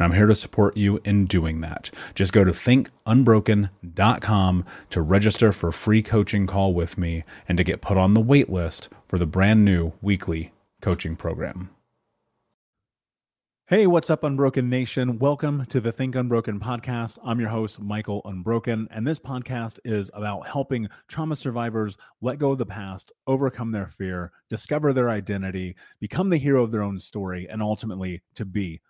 and I'm here to support you in doing that. Just go to thinkunbroken.com to register for a free coaching call with me and to get put on the wait list for the brand new weekly coaching program. Hey, what's up, Unbroken Nation? Welcome to the Think Unbroken podcast. I'm your host, Michael Unbroken, and this podcast is about helping trauma survivors let go of the past, overcome their fear, discover their identity, become the hero of their own story, and ultimately to be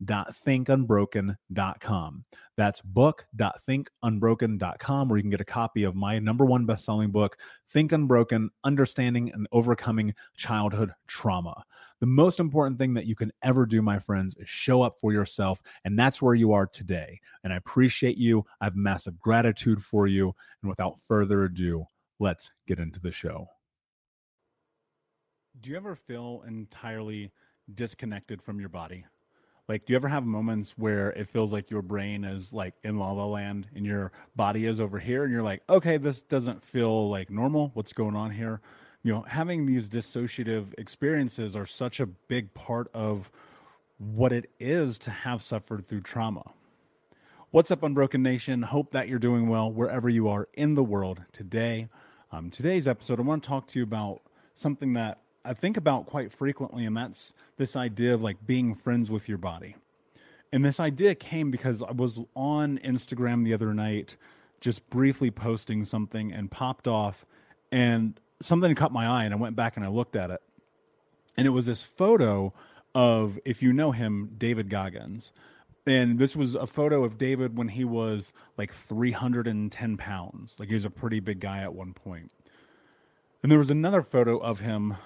book.thinkunbroken.com. That's book.thinkunbroken.com, where you can get a copy of my number one best-selling book, Think Unbroken: Understanding and Overcoming Childhood Trauma. The most important thing that you can ever do, my friends, is show up for yourself, and that's where you are today. And I appreciate you. I have massive gratitude for you. And without further ado, let's get into the show. Do you ever feel entirely disconnected from your body? Like, do you ever have moments where it feels like your brain is like in la la land and your body is over here and you're like, okay, this doesn't feel like normal. What's going on here? You know, having these dissociative experiences are such a big part of what it is to have suffered through trauma. What's up, Unbroken Nation? Hope that you're doing well wherever you are in the world today. Um, today's episode, I want to talk to you about something that I think about quite frequently, and that's this idea of like being friends with your body. And this idea came because I was on Instagram the other night, just briefly posting something and popped off, and something caught my eye, and I went back and I looked at it. And it was this photo of, if you know him, David Goggins. And this was a photo of David when he was like 310 pounds. Like he was a pretty big guy at one point. And there was another photo of him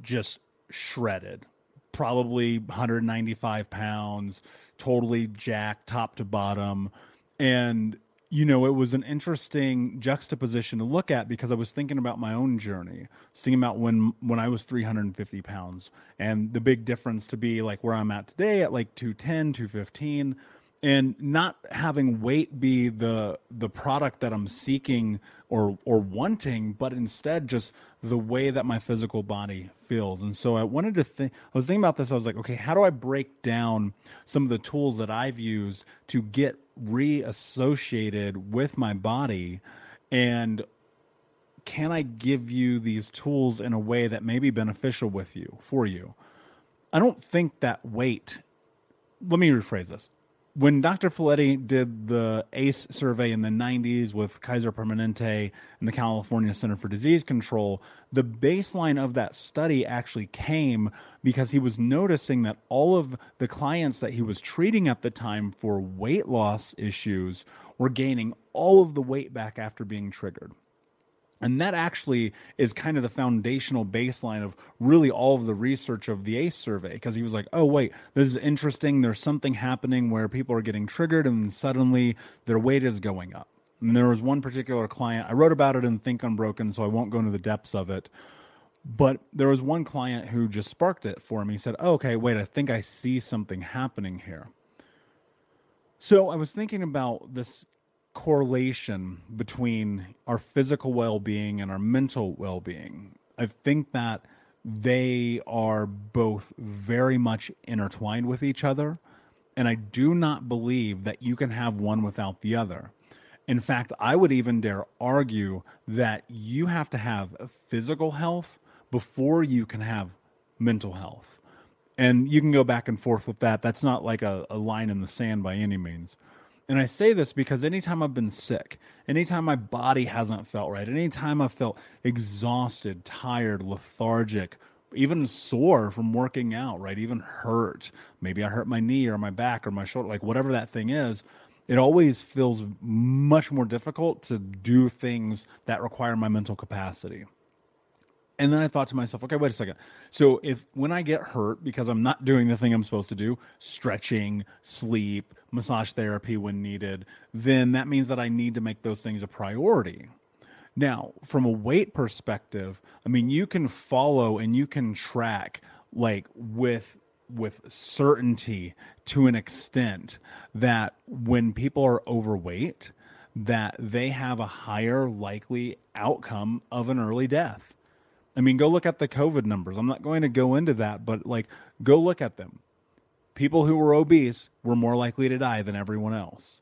just shredded, probably 195 pounds, totally jacked top to bottom. And, you know, it was an interesting juxtaposition to look at because I was thinking about my own journey, thinking about when when I was 350 pounds and the big difference to be like where I'm at today at like 210, 215 and not having weight be the the product that I'm seeking or or wanting, but instead just the way that my physical body And so I wanted to think I was thinking about this, I was like, okay, how do I break down some of the tools that I've used to get reassociated with my body? And can I give you these tools in a way that may be beneficial with you for you? I don't think that weight let me rephrase this when Dr. Felitti did the ACE survey in the 90s with Kaiser Permanente and the California Center for Disease Control, the baseline of that study actually came because he was noticing that all of the clients that he was treating at the time for weight loss issues were gaining all of the weight back after being triggered. And that actually is kind of the foundational baseline of really all of the research of the ACE survey. Because he was like, oh, wait, this is interesting. There's something happening where people are getting triggered and suddenly their weight is going up. And there was one particular client, I wrote about it in Think Unbroken, so I won't go into the depths of it. But there was one client who just sparked it for me. He said, oh, okay, wait, I think I see something happening here. So I was thinking about this correlation between our physical well-being and our mental well-being. I think that they are both very much intertwined with each other, and I do not believe that you can have one without the other. In fact, I would even dare argue that you have to have physical health before you can have mental health. And you can go back and forth with that. That's not like a, a line in the sand by any means. And I say this because anytime I've been sick, anytime my body hasn't felt right, anytime I've felt exhausted, tired, lethargic, even sore from working out, right? Even hurt. Maybe I hurt my knee or my back or my shoulder, like whatever that thing is. It always feels much more difficult to do things that require my mental capacity. And then I thought to myself, okay, wait a second. So if when I get hurt because I'm not doing the thing I'm supposed to do, stretching, sleep, massage therapy when needed, then that means that I need to make those things a priority. Now, from a weight perspective, I mean, you can follow and you can track like with with certainty to an extent that when people are overweight, that they have a higher likely outcome of an early death I mean, go look at the COVID numbers. I'm not going to go into that, but like, go look at them. People who were obese were more likely to die than everyone else.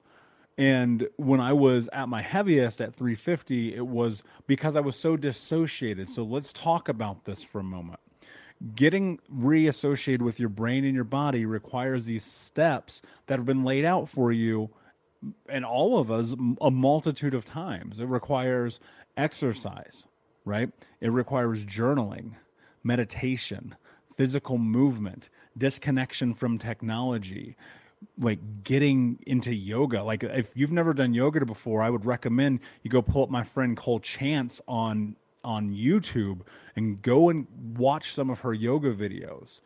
And when I was at my heaviest at 350, it was because I was so dissociated. So let's talk about this for a moment. Getting reassociated with your brain and your body requires these steps that have been laid out for you and all of us a multitude of times. It requires exercise right? It requires journaling, meditation, physical movement, disconnection from technology, like getting into yoga. Like if you've never done yoga before, I would recommend you go pull up my friend Cole Chance on on YouTube and go and watch some of her yoga videos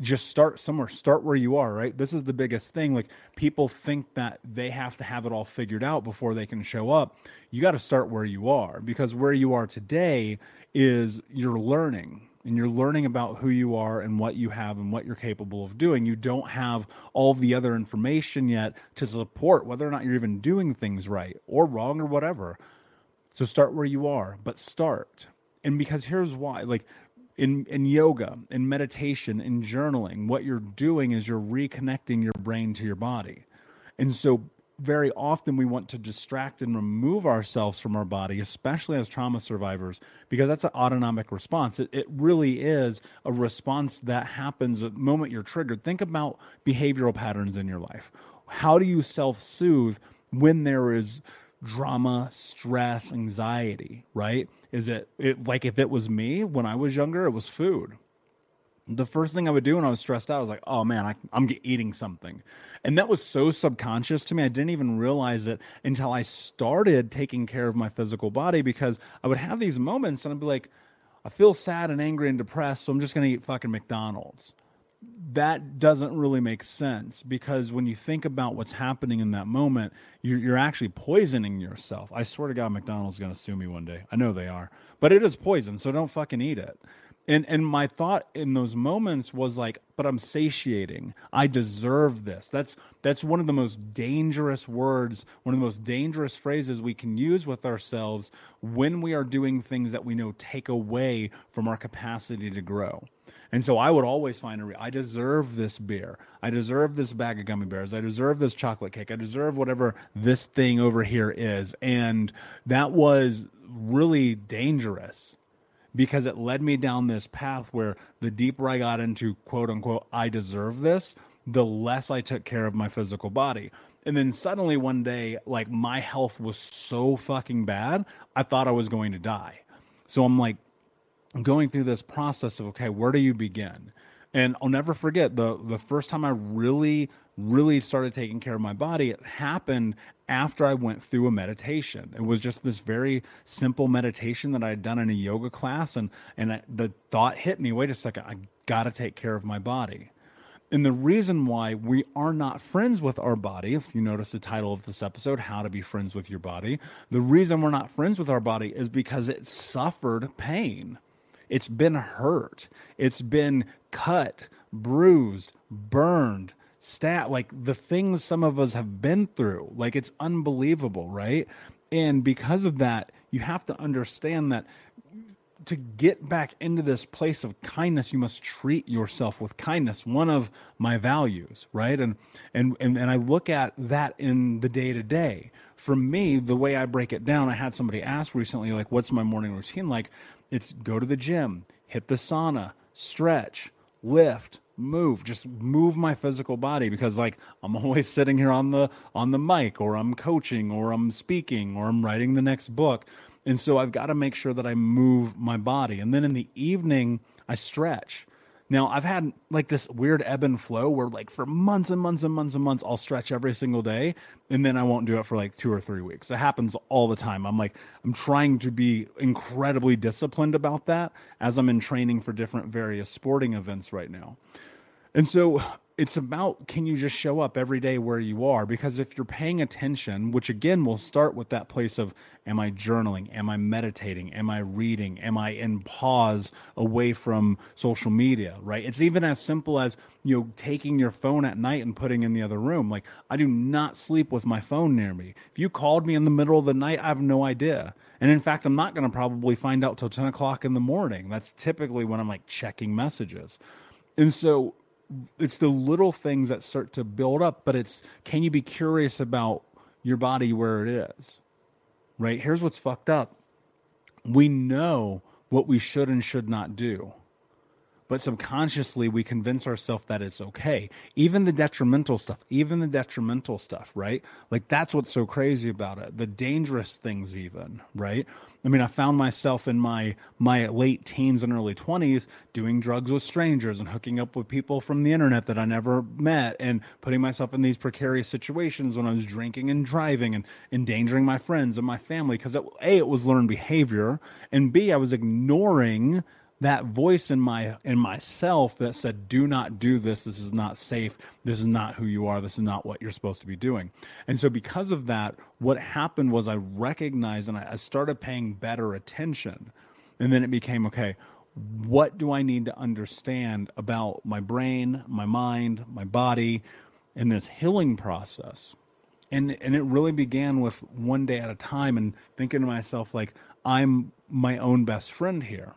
just start somewhere. Start where you are right? This is the biggest thing. Like people think that they have to have it all figured out before they can show up. You got to start where you are because where you are today is you're learning and you're learning about who you are and what you have and what you're capable of doing. You don't have all the other information yet to support whether or not you're even doing things right or wrong or whatever. So start where you are but start. And because here's why like in in yoga in meditation in journaling what you're doing is you're reconnecting your brain to your body and so very often we want to distract and remove ourselves from our body, especially as trauma survivors, because that's an autonomic response. It, it really is a response that happens the moment you're triggered. Think about behavioral patterns in your life. How do you self soothe when there is drama, stress, anxiety, right? Is it, it like if it was me when I was younger, it was food the first thing I would do when I was stressed out, I was like, oh man, I, am eating something. And that was so subconscious to me. I didn't even realize it until I started taking care of my physical body because I would have these moments and I'd be like, I feel sad and angry and depressed, so I'm just going to eat fucking McDonald's. That doesn't really make sense because when you think about what's happening in that moment, you're, you're actually poisoning yourself. I swear to God, McDonald's going to sue me one day. I know they are, but it is poison, so don't fucking eat it and and my thought in those moments was like but i'm satiating i deserve this that's that's one of the most dangerous words one of the most dangerous phrases we can use with ourselves when we are doing things that we know take away from our capacity to grow and so i would always find a re- i deserve this beer i deserve this bag of gummy bears i deserve this chocolate cake i deserve whatever this thing over here is and that was really dangerous because it led me down this path where the deeper I got into quote unquote, I deserve this, the less I took care of my physical body. And then suddenly one day, like my health was so fucking bad, I thought I was going to die. So I'm like going through this process of, okay, where do you begin? And I'll never forget the the first time I really really started taking care of my body, it happened after I went through a meditation. It was just this very simple meditation that I had done in a yoga class, and and I, the thought hit me: wait a second, I got to take care of my body. And the reason why we are not friends with our body, if you notice the title of this episode, How to Be Friends with Your Body, the reason we're not friends with our body is because it suffered pain. It's been hurt. It's been cut, bruised, burned, stat like the things some of us have been through like it's unbelievable right? And because of that you have to understand that to get back into this place of kindness you must treat yourself with kindness one of my values right? And and and, and i look at that in the day to day for me the way i break it down i had somebody ask recently like what's my morning routine like it's go to the gym hit the sauna stretch lift move just move my physical body because like i'm always sitting here on the on the mic or i'm coaching or i'm speaking or i'm writing the next book. And so i've got to make sure that i move my body. And then in the evening i stretch now I've had like this weird ebb and flow where like for months and months and months and months I'll stretch every single day and then I won't do it for like 2 or 3 weeks. It happens all the time. I'm like I'm trying to be incredibly disciplined about that as I'm in training for different various sporting events right now. And so it's about can you just show up every day where you are? Because if you're paying attention which again will start with that place of am i journaling? Am i meditating? Am i reading? Am i in pause away from social media right? It's even as simple as you know taking your phone at night and putting in the other room. Like i do not sleep with my phone near me. If you called me in the middle of the night i have no idea. And in fact i'm not going to probably find out till 10 o'clock in the morning. That's typically when i'm like checking messages. And so it's the little things that start to build up but it's can you be curious about your body where it is? Right? Here's what's fucked up. We know what we should and should not do but subconsciously we convince ourselves that it's okay. Even the detrimental stuff, even the detrimental stuff, right? Like that's what's so crazy about it. The dangerous things even, right? I mean, I found myself in my my late teens and early 20s doing drugs with strangers and hooking up with people from the internet that I never met and putting myself in these precarious situations when I was drinking and driving and endangering my friends and my family because A, it was learned behavior and B, I was ignoring that voice in my in myself that said do not do this. This is not safe. This is not who you are. This is not what you're supposed to be doing. And so because of that what happened was i recognized and i started paying better attention. And then it became okay what do i need to understand about my brain my mind my body in this healing process? And and it really began with one day at a time and thinking to myself like i'm my own best friend here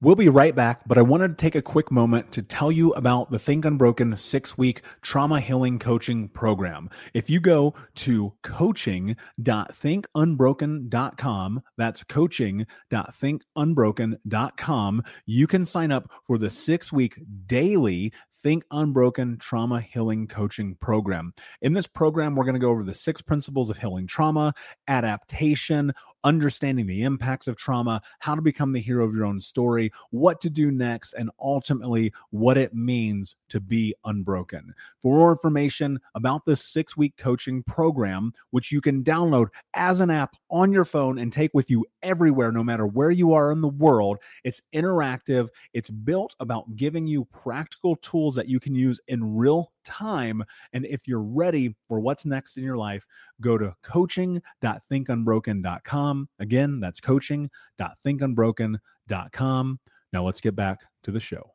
We'll be right back, but I wanted to take a quick moment to tell you about the Think Unbroken six week trauma healing coaching program. If you go to coaching.thinkunbroken.com, that's coaching.thinkunbroken.com, you can sign up for the six week daily Think Unbroken Trauma Healing Coaching Program. In this program, we're going to go over the six principles of healing trauma, adaptation, understanding the impacts of trauma, how to become the hero of your own story, what to do next, and ultimately what it means to be unbroken. For more information about this six week coaching program, which you can download as an app on your phone and take with you everywhere, no matter where you are in the world, it's interactive. It's built about giving you practical tools that you can use in real time. And if you're ready for what's next in your life, go to coaching.thinkunbroken.com. Again, that's coaching.thinkunbroken.com. Now let's get back to the show.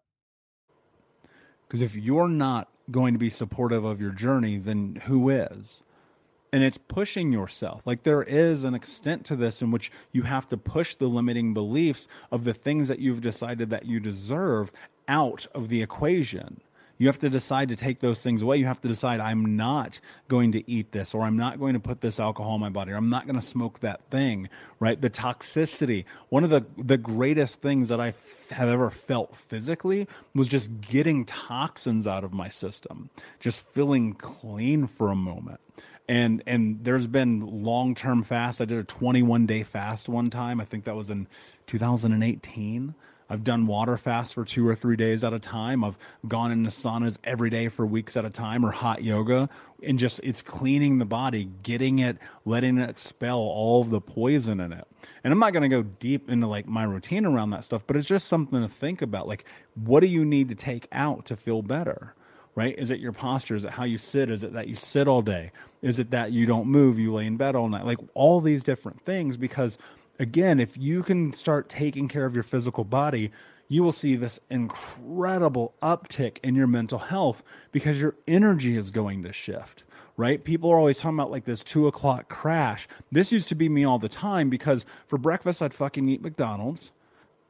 Because if you're not going to be supportive of your journey, then who is? And it's pushing yourself. Like there is an extent to this in which you have to push the limiting beliefs of the things that you've decided that you deserve out of the equation. You have to decide to take those things away. You have to decide, I'm not going to eat this, or I'm not going to put this alcohol in my body, or I'm not going to smoke that thing, right? The toxicity. One of the, the greatest things that I have ever felt physically was just getting toxins out of my system, just feeling clean for a moment and and there's been long term fast. I did a 21 day fast one time. I think that was in 2018. I've done water fast for two or three days at a time. I've gone into saunas every day for weeks at a time or hot yoga and just it's cleaning the body, getting it, letting it expel all of the poison in it. And I'm not going to go deep into like my routine around that stuff, but it's just something to think about. Like, what do you need to take out to feel better? Right? Is it your posture? Is it how you sit? Is it that you sit all day? Is it that you don't move? You lay in bed all night? Like all these different things because again, if you can start taking care of your physical body, you will see this incredible uptick in your mental health because your energy is going to shift, right? People are always talking about like this two o'clock crash. This used to be me all the time because for breakfast, I'd fucking eat McDonald's.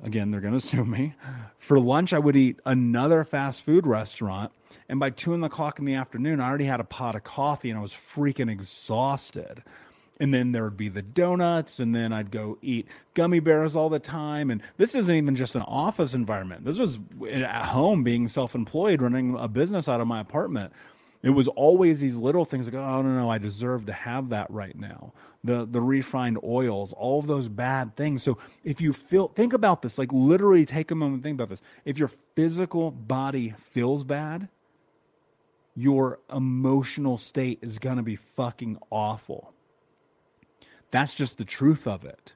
Again, they're going to sue me. For lunch, I would eat another fast food restaurant. And by two o'clock in the afternoon, I already had a pot of coffee and I was freaking exhausted and then there would be the donuts and then i'd go eat gummy bears all the time. And this isn't even just an office environment. This was at home being self-employed running a business out of my apartment. It was always these little things like oh no no i deserve to have that right now. The the refined oils all of those bad things. So if you feel think about this like literally take a moment and think about this. If your physical body feels bad your emotional state is going to be fucking awful that's just the truth of it.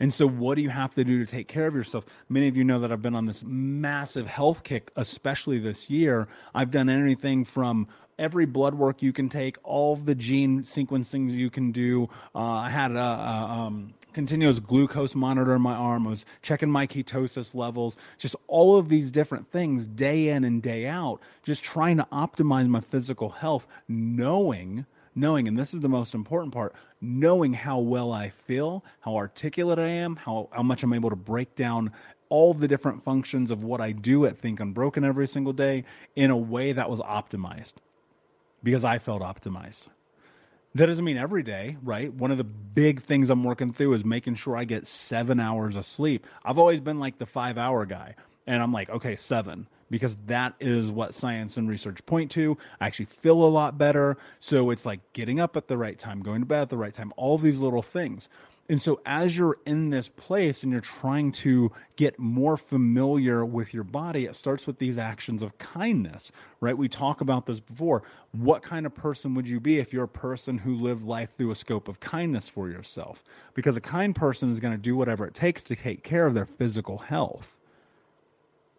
And so, what do you have to do to take care of yourself? Many of you know that I've been on this massive health kick, especially this year. I've done anything from every blood work you can take, all the gene sequencing you can do. Uh, I had a, a um, continuous glucose monitor in my arm. I was checking my ketosis levels, just all of these different things day in and day out, just trying to optimize my physical health, knowing knowing, and this is the most important part, knowing how well I feel, how articulate I am, how, how much I'm able to break down all the different functions of what I do at Think Unbroken every single day in a way that was optimized because I felt optimized. That doesn't mean every day, right? One of the big things I'm working through is making sure I get seven hours of sleep. I've always been like the five hour guy, and I'm like, okay, seven because that is what science and research point to. I actually feel a lot better. So it's like getting up at the right time, going to bed at the right time, all these little things. And so, as you're in this place and you're trying to get more familiar with your body, it starts with these actions of kindness, right? We talk about this before. What kind of person would you be if you're a person who lived life through a scope of kindness for yourself? Because a kind person is going to do whatever it takes to take care of their physical health.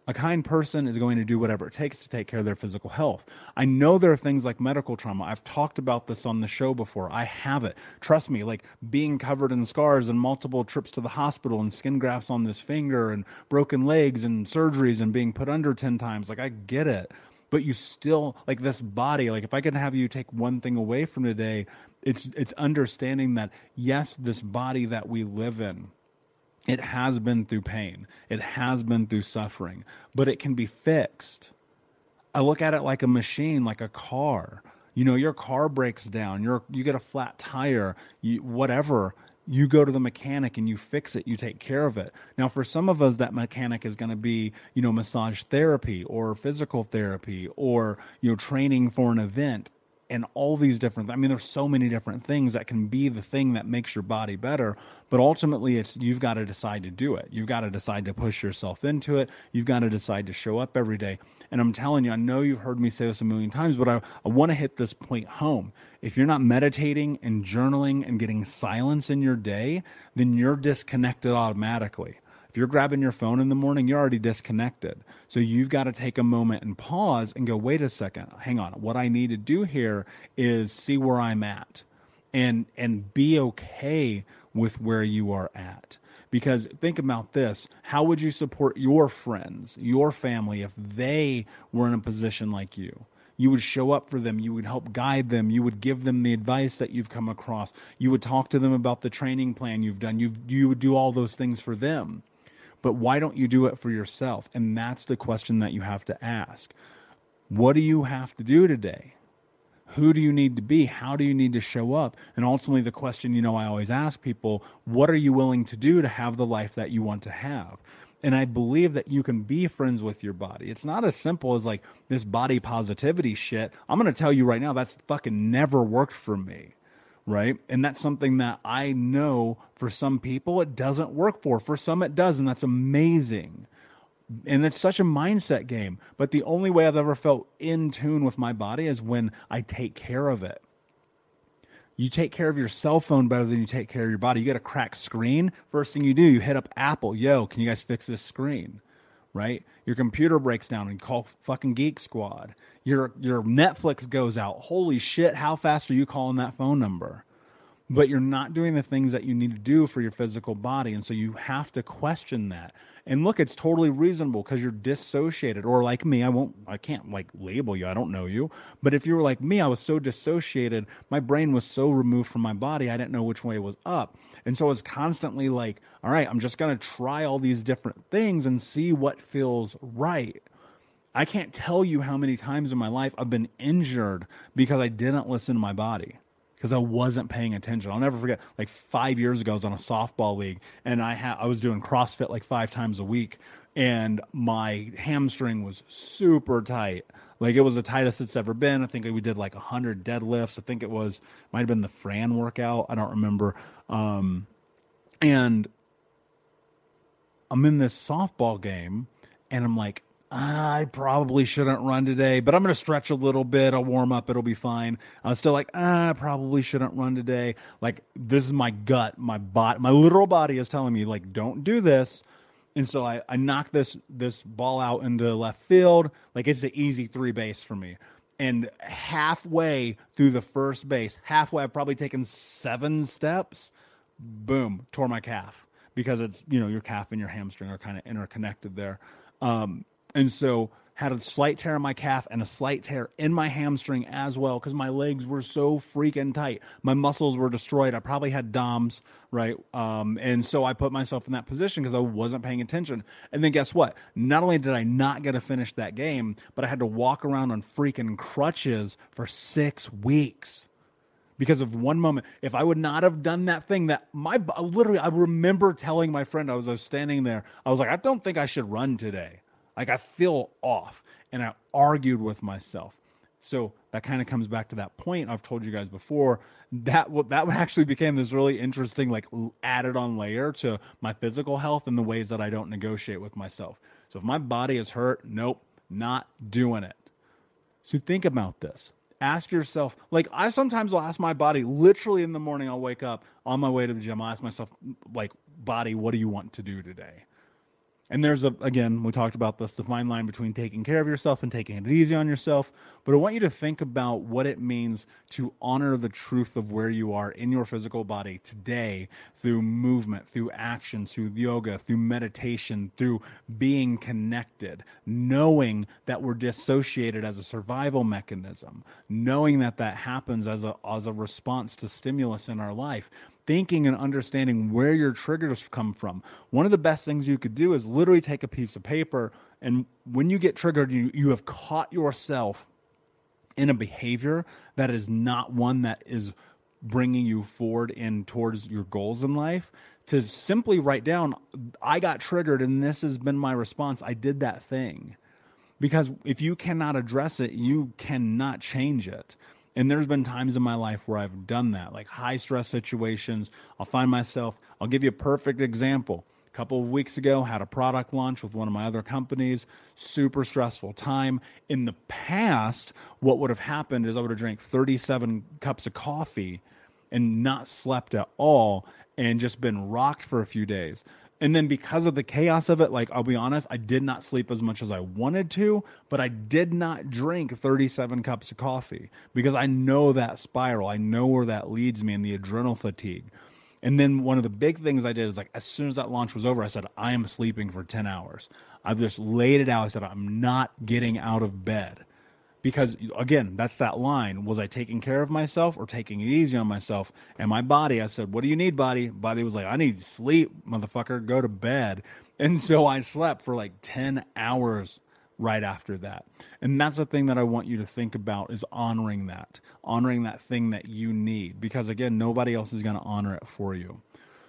A kind person is going to do whatever it takes to take care of their physical health. I know there are things like medical trauma. I've talked about this on the show before. I have it. Trust me, like being covered in scars and multiple trips to the hospital and skin grafts on this finger and broken legs and surgeries and being put under 10 times. Like, I get it. But you still, like this body, like if I can have you take one thing away from today, it's, it's understanding that, yes, this body that we live in, It has been through pain. It has been through suffering, but it can be fixed. I look at it like a machine, like a car. You know, your car breaks down, you're, you get a flat tire, you, whatever. You go to the mechanic and you fix it, you take care of it. Now, for some of us, that mechanic is going to be, you know, massage therapy or physical therapy or, you know, training for an event and all these different i mean there's so many different things that can be the thing that makes your body better but ultimately it's you've got to decide to do it. You've got to decide to push yourself into it. You've got to decide to show up every day. And i'm telling you i know you've heard me say this a million times but i, I want to hit this point home. If you're not meditating and journaling and getting silence in your day then you're disconnected automatically if you're grabbing your phone in the morning, you're already disconnected. So you've got to take a moment and pause and go, wait a second, hang on. What I need to do here is see where I'm at and and be okay with where you are at. Because think about this how would you support your friends, your family, if they were in a position like you? You would show up for them. You would help guide them. You would give them the advice that you've come across. You would talk to them about the training plan you've done. You you would do all those things for them but why don't you do it for yourself? And that's the question that you have to ask. What do you have to do today? Who do you need to be? How do you need to show up? And ultimately, the question, you know, I always ask people, what are you willing to do to have the life that you want to have? And I believe that you can be friends with your body. It's not as simple as like this body positivity shit. I'm going to tell you right now, that's fucking never worked for me right? And that's something that I know for some people it doesn't work for. For some it does, and that's amazing. And it's such a mindset game. But the only way I've ever felt in tune with my body is when I take care of it. You take care of your cell phone better than you take care of your body. You get a cracked screen. First thing you do, you hit up Apple. Yo, can you guys fix this screen? Right? Your computer breaks down and you call fucking Geek Squad. Your your Netflix goes out. Holy shit, how fast are you calling that phone number? But you're not doing the things that you need to do for your physical body. And so you have to question that. And look, it's totally reasonable because you're dissociated. Or like me, I won't, I can't like label you. I don't know you. But if you were like me, I was so dissociated. My brain was so removed from my body, I didn't know which way was up. And so I was constantly like, all right, I'm just going to try all these different things and see what feels right. I can't tell you how many times in my life I've been injured because I didn't listen to my body because I wasn't paying attention. I'll never forget. Like five years ago, I was on a softball league, and I had I was doing CrossFit like five times a week, and my hamstring was super tight. Like it was the tightest it's ever been. I think we did like hundred deadlifts. I think it was might have been the Fran workout. I don't remember. Um, and I'm in this softball game, and I'm like, I probably shouldn't run today, but I'm going to stretch a little bit. I'll warm up. It'll be fine. I was still like, ah, I probably shouldn't run today. Like this is my gut, my bot, my literal body is telling me like, don't do this. And so I, I knock this, this ball out into left field. Like it's an easy three base for me. And halfway through the first base, halfway, I've probably taken seven steps. Boom, tore my calf because it's, you know, your calf and your hamstring are kind of interconnected there. Um, and so had a slight tear in my calf and a slight tear in my hamstring as well because my legs were so freaking tight. My muscles were destroyed. I probably had DOMS, right? Um, and so I put myself in that position because I wasn't paying attention. And then guess what? Not only did I not get to finish that game, but I had to walk around on freaking crutches for six weeks because of one moment. If I would not have done that thing that my literally, I remember telling my friend, I was, I was standing there, I was like, I don't think I should run today. Like I feel off and I argued with myself. So that kind of comes back to that point I've told you guys before. That that actually became this really interesting, like added on layer to my physical health and the ways that I don't negotiate with myself. So if my body is hurt, nope, not doing it. So think about this. Ask yourself, like I sometimes will ask my body, literally in the morning, I'll wake up on my way to the gym. I'll ask myself, like, body, what do you want to do today? And there's a again, we talked about this the fine line between taking care of yourself and taking it easy on yourself. But I want you to think about what it means to honor the truth of where you are in your physical body today through movement, through action, through yoga, through meditation, through being connected, knowing that we're dissociated as a survival mechanism, knowing that that happens as a as a response to stimulus in our life. Thinking and understanding where your triggers come from. One of the best things you could do is literally take a piece of paper and when you get triggered, you, you have caught yourself in a behavior that is not one that is bringing you forward and towards your goals in life. To simply write down i got triggered and this has been my response. I did that thing. Because if you cannot address it you cannot change it and there's been times in my life where I've done that, like high stress situations. I'll find myself, I'll give you a perfect example. A couple of weeks ago, had a product launch with one of my other companies, super stressful time. In the past, what would have happened is I would have drank 37 cups of coffee and not slept at all and just been rocked for a few days. And then because of the chaos of it, like I'll be honest, I did not sleep as much as I wanted to, but I did not drink 37 cups of coffee because I know that spiral. I know where that leads me and the adrenal fatigue. And then one of the big things I did is like as soon as that launch was over, I said, I am sleeping for 10 hours. I've just laid it out. I said, I'm not getting out of bed because again that's that line. Was i taking care of myself or taking it easy on myself? And my body i said what do you need body? Body was like i need sleep motherfucker. Go to bed. And so i slept for like 10 hours right after that. And that's the thing that i want you to think about is honoring that honoring that thing that you need. Because again nobody else is going to honor it for you.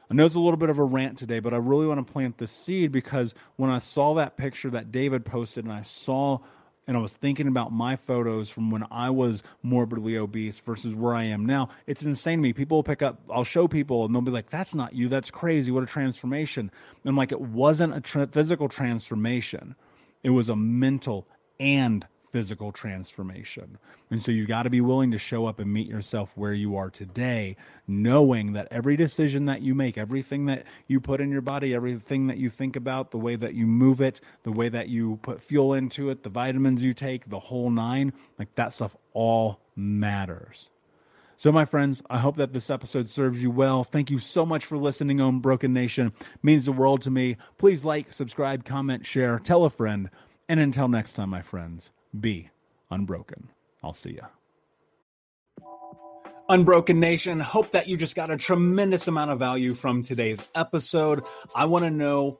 I know it's a little bit of a rant today, but I really want to plant the seed because when I saw that picture that David posted and I saw and I was thinking about my photos from when I was morbidly obese versus where I am now, it's insane to me. People will pick up, I'll show people, and they'll be like, that's not you. That's crazy. What a transformation. And I'm like, it wasn't a tra- physical transformation, it was a mental and physical transformation. And so you've got to be willing to show up and meet yourself where you are today, knowing that every decision that you make, everything that you put in your body, everything that you think about, the way that you move it, the way that you put fuel into it, the vitamins you take, the whole nine, like that stuff all matters. So, my friends, I hope that this episode serves you well. Thank you so much for listening Unbroken Nation. It means the world to me. Please like, subscribe, comment, share, tell a friend. And until next time, my friends, be unbroken. I'll see ya. Unbroken Nation, hope that you just got a tremendous amount of value from today's episode. I want to know